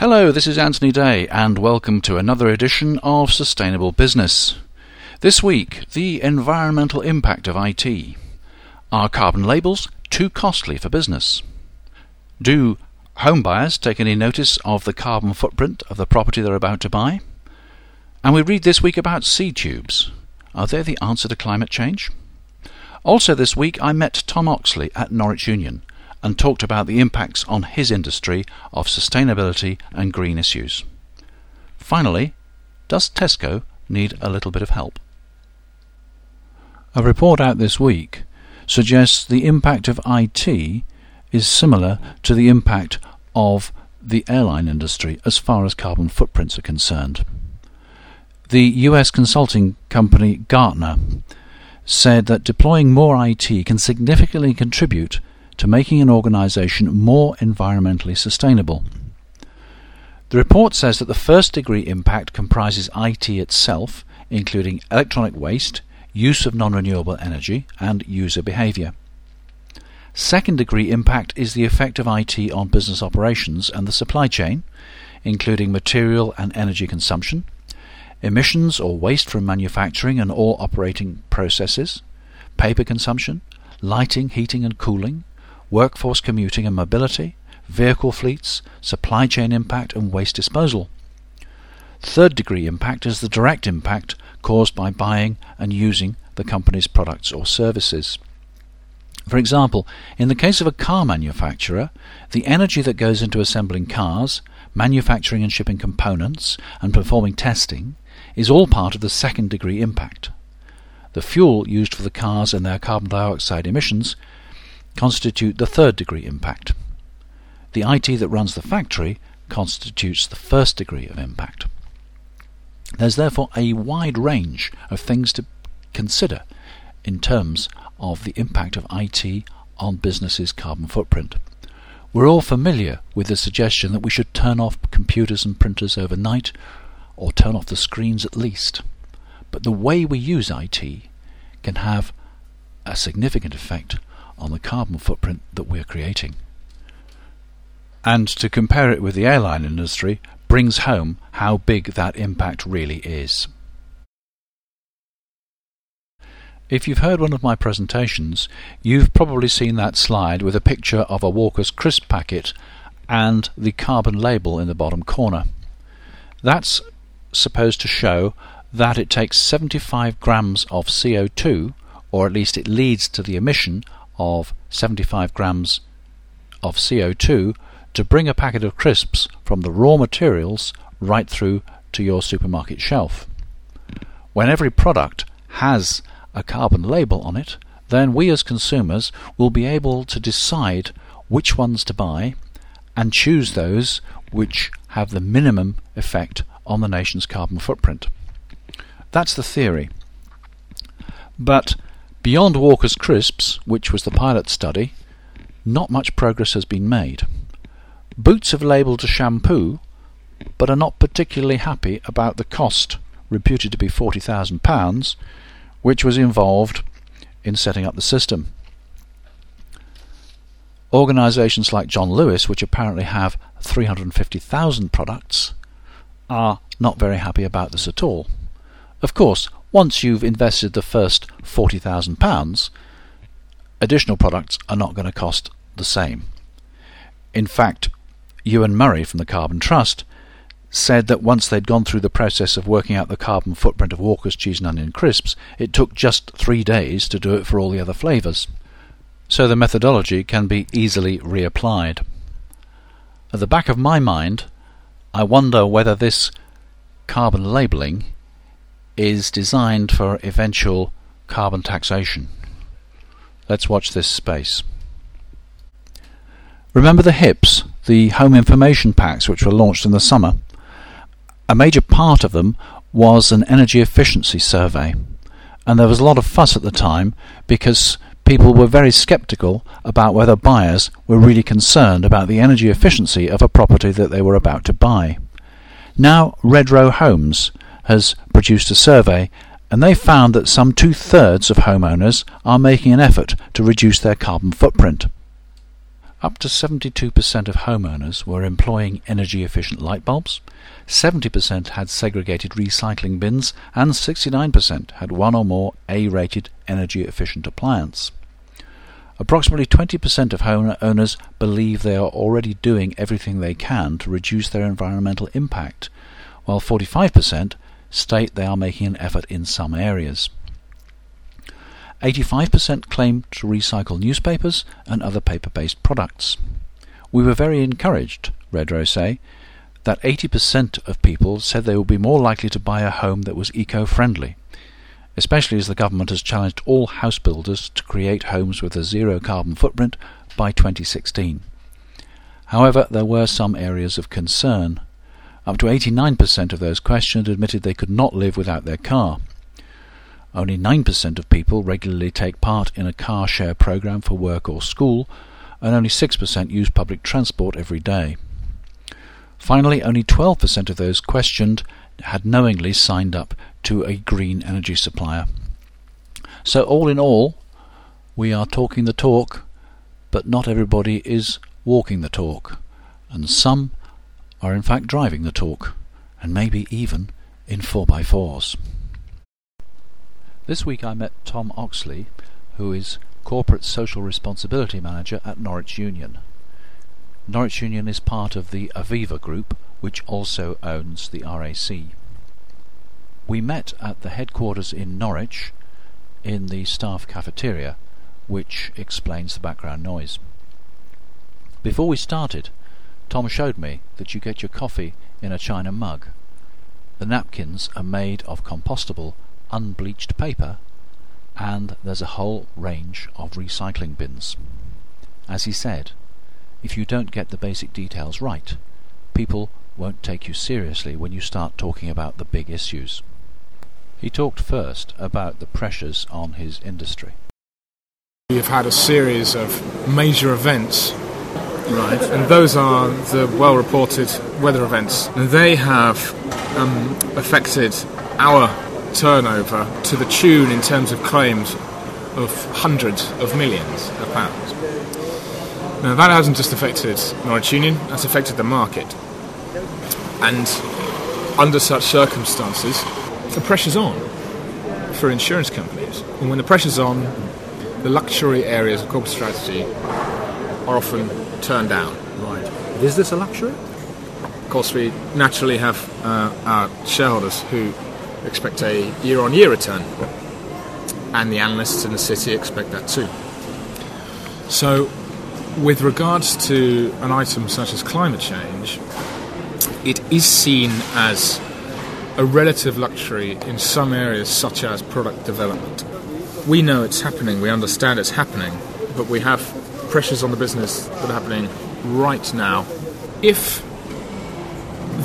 Hello, this is Anthony Day, and welcome to another edition of Sustainable Business. This week, the environmental impact of IT. Are carbon labels too costly for business? Do home buyers take any notice of the carbon footprint of the property they're about to buy? And we read this week about sea tubes. Are they the answer to climate change? Also, this week I met Tom Oxley at Norwich Union and talked about the impacts on his industry of sustainability and green issues. Finally, does Tesco need a little bit of help? A report out this week suggests the impact of IT is similar to the impact of the airline industry as far as carbon footprints are concerned. The US consulting company Gartner said that deploying more IT can significantly contribute to making an organization more environmentally sustainable. The report says that the first degree impact comprises IT itself, including electronic waste, use of non renewable energy, and user behavior. Second degree impact is the effect of IT on business operations and the supply chain, including material and energy consumption, emissions or waste from manufacturing and all operating processes, paper consumption, lighting, heating and cooling, workforce commuting and mobility, vehicle fleets, supply chain impact and waste disposal. Third degree impact is the direct impact caused by buying and using the company's products or services. For example, in the case of a car manufacturer, the energy that goes into assembling cars, manufacturing and shipping components, and performing testing is all part of the second degree impact. The fuel used for the cars and their carbon dioxide emissions constitute the third degree impact. The IT that runs the factory constitutes the first degree of impact. There's therefore a wide range of things to consider in terms of the impact of IT on businesses' carbon footprint. We're all familiar with the suggestion that we should turn off computers and printers overnight or turn off the screens at least. But the way we use IT can have a significant effect on the carbon footprint that we're creating. And to compare it with the airline industry brings home how big that impact really is. If you've heard one of my presentations, you've probably seen that slide with a picture of a Walker's crisp packet and the carbon label in the bottom corner. That's supposed to show that it takes 75 grams of CO2, or at least it leads to the emission of 75 grams of CO2 to bring a packet of crisps from the raw materials right through to your supermarket shelf. When every product has a carbon label on it, then we as consumers will be able to decide which ones to buy and choose those which have the minimum effect on the nation's carbon footprint. That's the theory. But beyond Walker's Crisps, which was the pilot study, not much progress has been made. Boots have labelled a shampoo, but are not particularly happy about the cost, reputed to be £40,000, which was involved in setting up the system. Organisations like John Lewis, which apparently have 350,000 products, are not very happy about this at all. Of course, once you've invested the first £40,000, additional products are not going to cost the same. In fact, Ewan Murray from the Carbon Trust said that once they'd gone through the process of working out the carbon footprint of Walker's cheese and onion crisps, it took just three days to do it for all the other flavours. So the methodology can be easily reapplied. At the back of my mind, I wonder whether this carbon labelling is designed for eventual carbon taxation. Let's watch this space. Remember the HIPs, the home information packs which were launched in the summer? A major part of them was an energy efficiency survey, and there was a lot of fuss at the time because people were very sceptical about whether buyers were really concerned about the energy efficiency of a property that they were about to buy. Now, Redrow Homes has produced a survey and they found that some two thirds of homeowners are making an effort to reduce their carbon footprint. up to 72% of homeowners were employing energy efficient light bulbs, 70% had segregated recycling bins, and 69% had one or more A rated energy efficient appliance. Approximately 20% of homeowners believe they are already doing everything they can to reduce their environmental impact, while 45% state they are making an effort in some areas. 85% claimed to recycle newspapers and other paper based products. We were very encouraged, Redrow say, that 80% of people said they would be more likely to buy a home that was eco friendly, especially as the government has challenged all house builders to create homes with a zero carbon footprint by 2016. However, there were some areas of concern. Up to 89% of those questioned admitted they could not live without their car. Only 9% of people regularly take part in a car share program for work or school, and only 6% use public transport every day. Finally, only 12% of those questioned had knowingly signed up to a green energy supplier. So, all in all, we are talking the talk, but not everybody is walking the talk, and some are in fact driving the talk, and maybe even in 4x4s. This week I met Tom Oxley, who is Corporate Social Responsibility Manager at Norwich Union. Norwich Union is part of the Aviva Group, which also owns the RAC. We met at the headquarters in Norwich in the staff cafeteria, which explains the background noise. Before we started, Tom showed me that you get your coffee in a china mug. The napkins are made of compostable unbleached paper, and there's a whole range of recycling bins. As he said, if you don't get the basic details right, people won't take you seriously when you start talking about the big issues. He talked first about the pressures on his industry. We've had a series of major events. Right. And those are the well reported weather events. And they have um, affected our turnover to the tune, in terms of claims, of hundreds of millions of pounds. Now, that hasn't just affected Norwich Union, that's affected the market. And under such circumstances, the pressure's on for insurance companies. And when the pressure's on, the luxury areas of corporate strategy are often turned down. Right. Is this a luxury? Of course, we naturally have uh, our shareholders who expect a year on year return. And the analysts in the city expect that too. So, with regards to an item such as climate change, it is seen as a relative luxury in some areas, such as product development. We know it's happening, we understand it's happening, but we have pressures on the business that are happening right now. If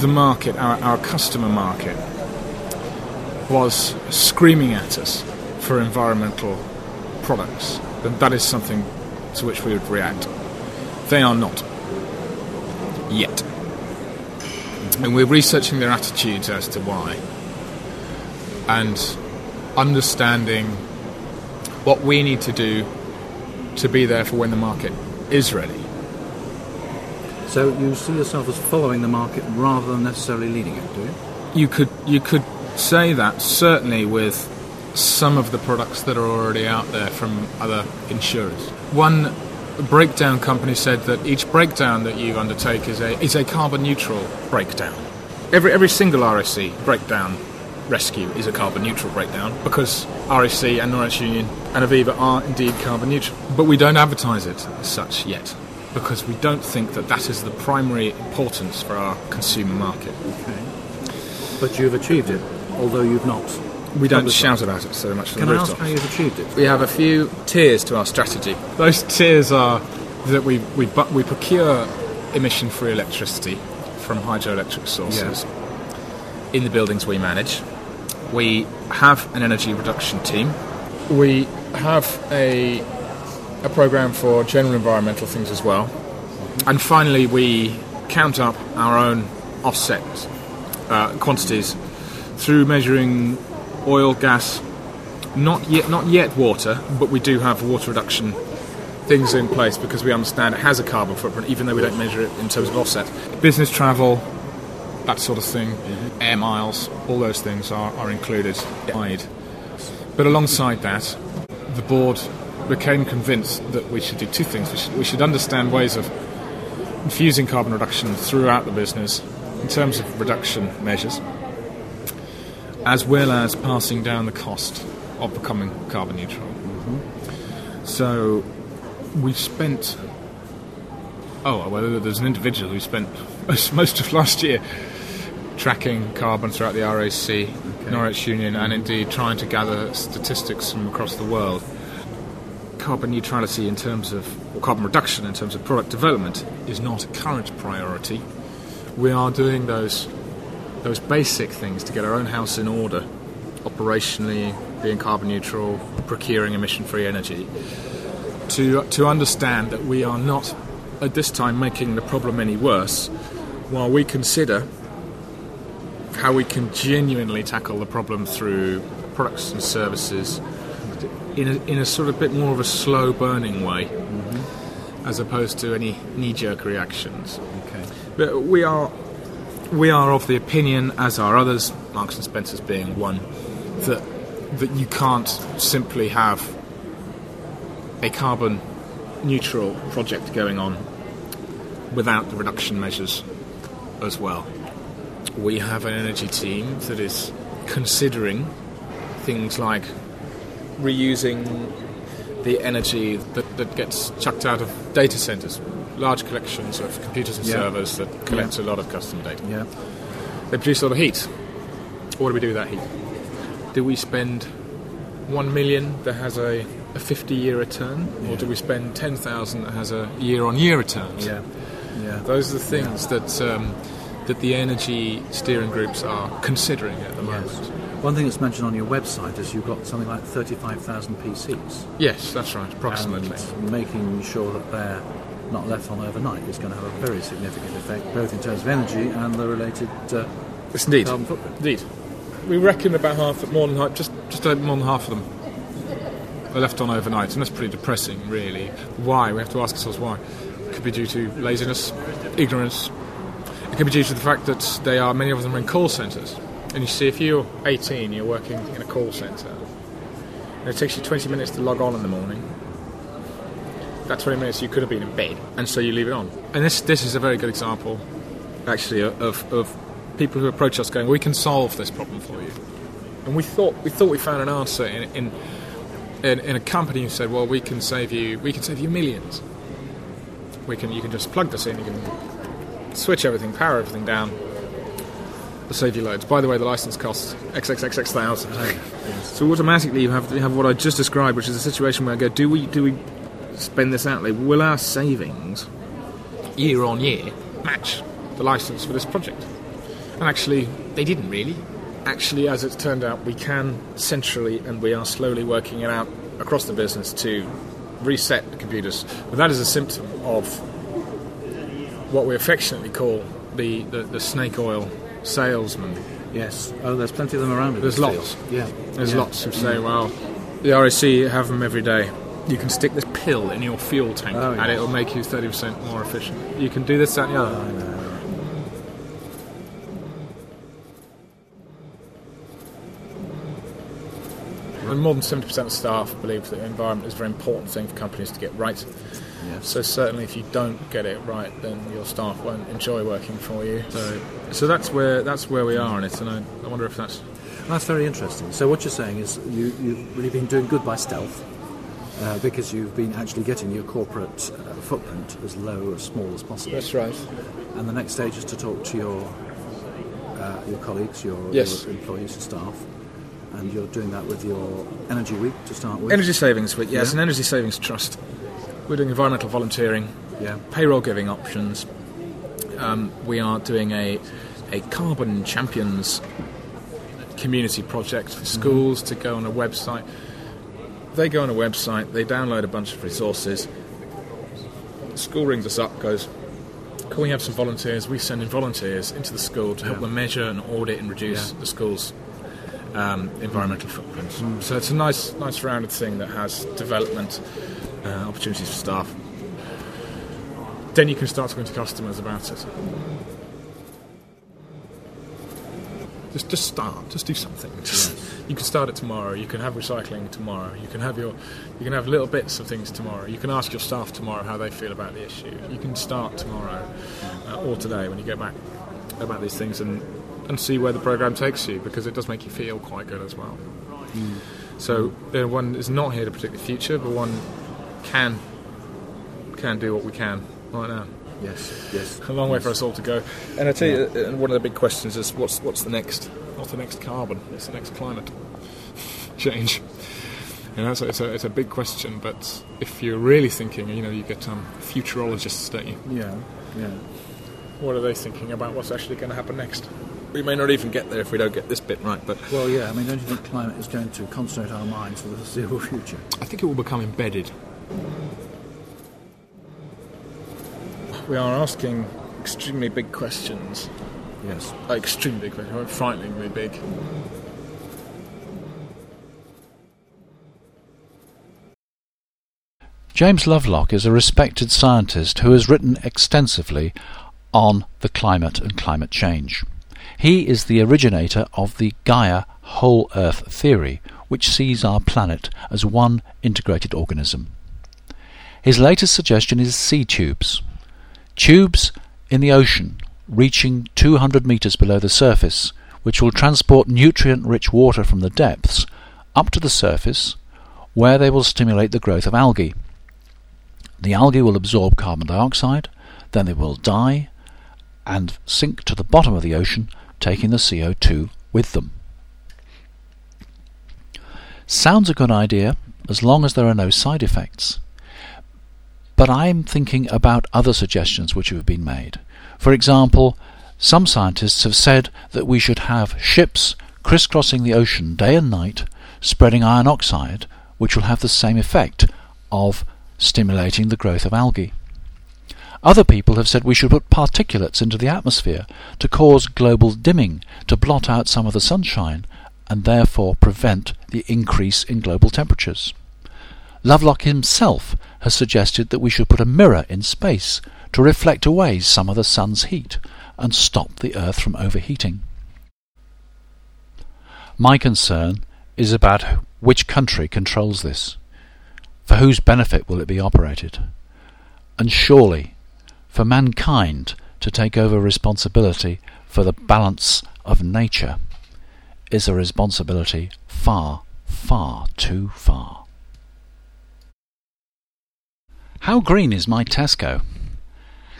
the market, our, our customer market, was screaming at us for environmental products, then that is something to which we would react. They are not. Yet. And we're researching their attitudes as to why. And understanding what we need to do to be there for when the market is ready. So you see yourself as following the market rather than necessarily leading it, do you? You could you could say that certainly with some of the products that are already out there from other insurers. One breakdown company said that each breakdown that you undertake is a is a carbon neutral breakdown. Every every single RAC breakdown rescue is a carbon neutral breakdown because RAC and Norwich Union and Aviva are indeed carbon neutral. But we don't advertise it as such yet because we don't think that that is the primary importance for our consumer market. Okay. But you've achieved it, although you've not. We don't shout about it so much. Can I ask how you've achieved it? We have a few tiers to our strategy. Those tiers are that we we, we procure emission-free electricity from hydroelectric sources yeah. in the buildings we manage. We have an energy reduction team. We have a a program for general environmental things as well. And finally, we count up our own offset uh, quantities through measuring oil, gas, not yet, not yet water, but we do have water reduction things in place because we understand it has a carbon footprint, even though we don't measure it in terms of offset. Business travel, that sort of thing, mm-hmm. air miles, all those things are, are included. But alongside that, the board became convinced that we should do two things. We should, we should understand ways of infusing carbon reduction throughout the business in terms of reduction measures, as well as passing down the cost of becoming carbon neutral. Mm-hmm. So we spent. Oh, well, there's an individual who spent most of last year tracking carbon throughout the RAC, okay. Norwich Union, and indeed trying to gather statistics from across the world carbon neutrality in terms of, or carbon reduction in terms of product development is not a current priority. We are doing those, those basic things to get our own house in order, operationally, being carbon neutral, procuring emission free energy, to, to understand that we are not at this time making the problem any worse while we consider how we can genuinely tackle the problem through products and services in a, in a sort of bit more of a slow burning way, mm-hmm. as opposed to any knee jerk reactions. Okay. But we are we are of the opinion, as are others, Marks and Spencers being one, that that you can't simply have a carbon neutral project going on without the reduction measures as well. We have an energy team that is considering things like reusing the energy that, that gets chucked out of data centers, large collections of computers and yeah. servers that collect yeah. a lot of custom data. Yeah. They produce a lot of heat. What do we do with that heat? Do we spend one million that has a, a 50 year return, yeah. or do we spend 10,000 that has a year on year return? Yeah. Yeah. Those are the things that, um, that the energy steering groups are considering at the moment. Yes. One thing that's mentioned on your website is you've got something like 35,000 PCs. Yes, that's right, approximately. And making sure that they're not left on overnight is going to have a very significant effect, both in terms of energy and the related uh, yes, indeed. carbon footprint. Indeed. We reckon about half, more than half, just, just more than half of them are left on overnight, and that's pretty depressing, really. Why? We have to ask ourselves why. It could be due to laziness, ignorance. It could be due to the fact that they are many of them are in call centres and you see, if you're 18, you're working in a call centre, and it takes you 20 minutes to log on in the morning. That 20 minutes you could have been in bed, and so you leave it on. And this this is a very good example, actually, of, of people who approach us going, "We can solve this problem for you." And we thought we thought we found an answer in, in in, in, a company who said, "Well, we can save you. We can save you millions. We can. You can just plug this in. You can switch everything, power everything down, save you loads. By the way, the license costs XXXX thousand. yes. So automatically you have you have what I just described, which is a situation where I go, do we do we spend this outlay? Will our savings year on year match the license for this project? And actually, they didn't really. Actually, as it's turned out, we can centrally, and we are slowly working it out across the business to reset the computers. But that is a symptom of what we affectionately call the, the, the snake oil salesman. Yes. Oh, there's plenty of them around. There's lots. Field. Yeah. There's yeah. lots who say, mm. well, the RAC have them every day. You can stick this pill in your fuel tank oh, yes. and it'll make you 30% more efficient. You can do this, that, and the other. Oh, And more than 70% of staff believe that the environment is a very important thing for companies to get right. Yes. So certainly, if you don't get it right, then your staff won't enjoy working for you. So, so that's where that's where we are in it, and I, I wonder if that's that's very interesting. So what you're saying is you, you've really been doing good by stealth. Uh, because you've been actually getting your corporate uh, footprint as low as small as possible. That's right. And the next stage is to talk to your uh, your colleagues, your, yes. your employees and staff, and you're doing that with your Energy Week to start with. Energy Savings Week, yes, yeah. an Energy Savings Trust. We're doing environmental volunteering, yeah. payroll giving options. Um, we are doing a, a carbon champions community project for mm-hmm. schools mm-hmm. to go on a website. They go on a website, they download a bunch of resources. School rings us up, goes, Can we have some volunteers? We send in volunteers into the school to help them measure and audit and reduce yeah. the school's um, environmental footprint. Mm. So it's a nice, nice rounded thing that has development uh, opportunities for staff. Then you can start talking to customers about it. Just, just start. Just do something. Just, You can start it tomorrow. You can have recycling tomorrow. You can have your, you can have little bits of things tomorrow. You can ask your staff tomorrow how they feel about the issue. You can start tomorrow uh, or today when you go back about these things and and see where the program takes you because it does make you feel quite good as well. So uh, one is not here to predict the future, but one can can do what we can right now. Yes, yes. A long way for us all to go. And I tell you, uh, one of the big questions is what's what's the next what's the next carbon? What's the next climate change? You know, so it's a it's a big question. But if you're really thinking, you know, you get um, futurologists, don't you? Yeah, yeah. What are they thinking about? What's actually going to happen next? We may not even get there if we don't get this bit right. But Well, yeah, I mean, don't you think climate is going to concentrate our minds for the foreseeable future? I think it will become embedded. We are asking extremely big questions. Yes. Like, extremely big questions, frighteningly big. James Lovelock is a respected scientist who has written extensively on the climate and climate change. He is the originator of the Gaia whole Earth theory, which sees our planet as one integrated organism. His latest suggestion is sea tubes. Tubes in the ocean reaching 200 metres below the surface, which will transport nutrient rich water from the depths up to the surface, where they will stimulate the growth of algae. The algae will absorb carbon dioxide, then they will die and sink to the bottom of the ocean, taking the CO2 with them. Sounds a good idea as long as there are no side effects. But I'm thinking about other suggestions which have been made. For example, some scientists have said that we should have ships crisscrossing the ocean day and night, spreading iron oxide, which will have the same effect of stimulating the growth of algae. Other people have said we should put particulates into the atmosphere to cause global dimming, to blot out some of the sunshine, and therefore prevent the increase in global temperatures. Lovelock himself has suggested that we should put a mirror in space to reflect away some of the sun's heat and stop the Earth from overheating. My concern is about which country controls this. For whose benefit will it be operated? And surely, for mankind to take over responsibility for the balance of nature is a responsibility far, far too far. How green is my Tesco?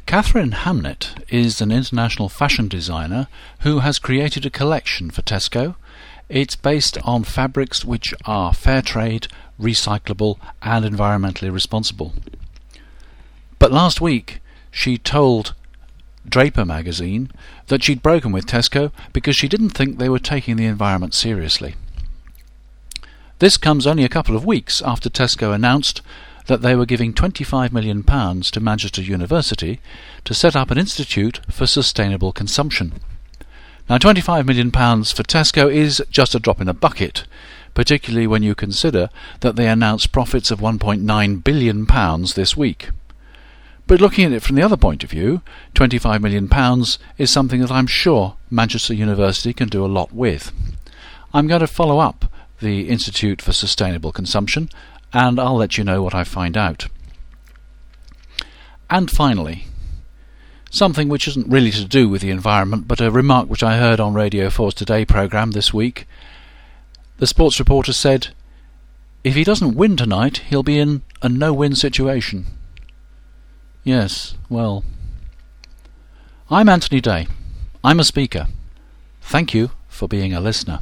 Katharine Hamnett is an international fashion designer who has created a collection for Tesco. It's based on fabrics which are fair trade, recyclable, and environmentally responsible. But last week she told Draper magazine that she'd broken with Tesco because she didn't think they were taking the environment seriously. This comes only a couple of weeks after Tesco announced that they were giving £25 million to Manchester University to set up an institute for sustainable consumption. Now, £25 million for Tesco is just a drop in the bucket, particularly when you consider that they announced profits of £1.9 billion this week. But looking at it from the other point of view, £25 million is something that I'm sure Manchester University can do a lot with. I'm going to follow up the Institute for Sustainable Consumption and I'll let you know what I find out. And finally, something which isn't really to do with the environment, but a remark which I heard on Radio 4's Today programme this week. The sports reporter said, If he doesn't win tonight, he'll be in a no win situation. Yes, well. I'm Anthony Day. I'm a speaker. Thank you for being a listener.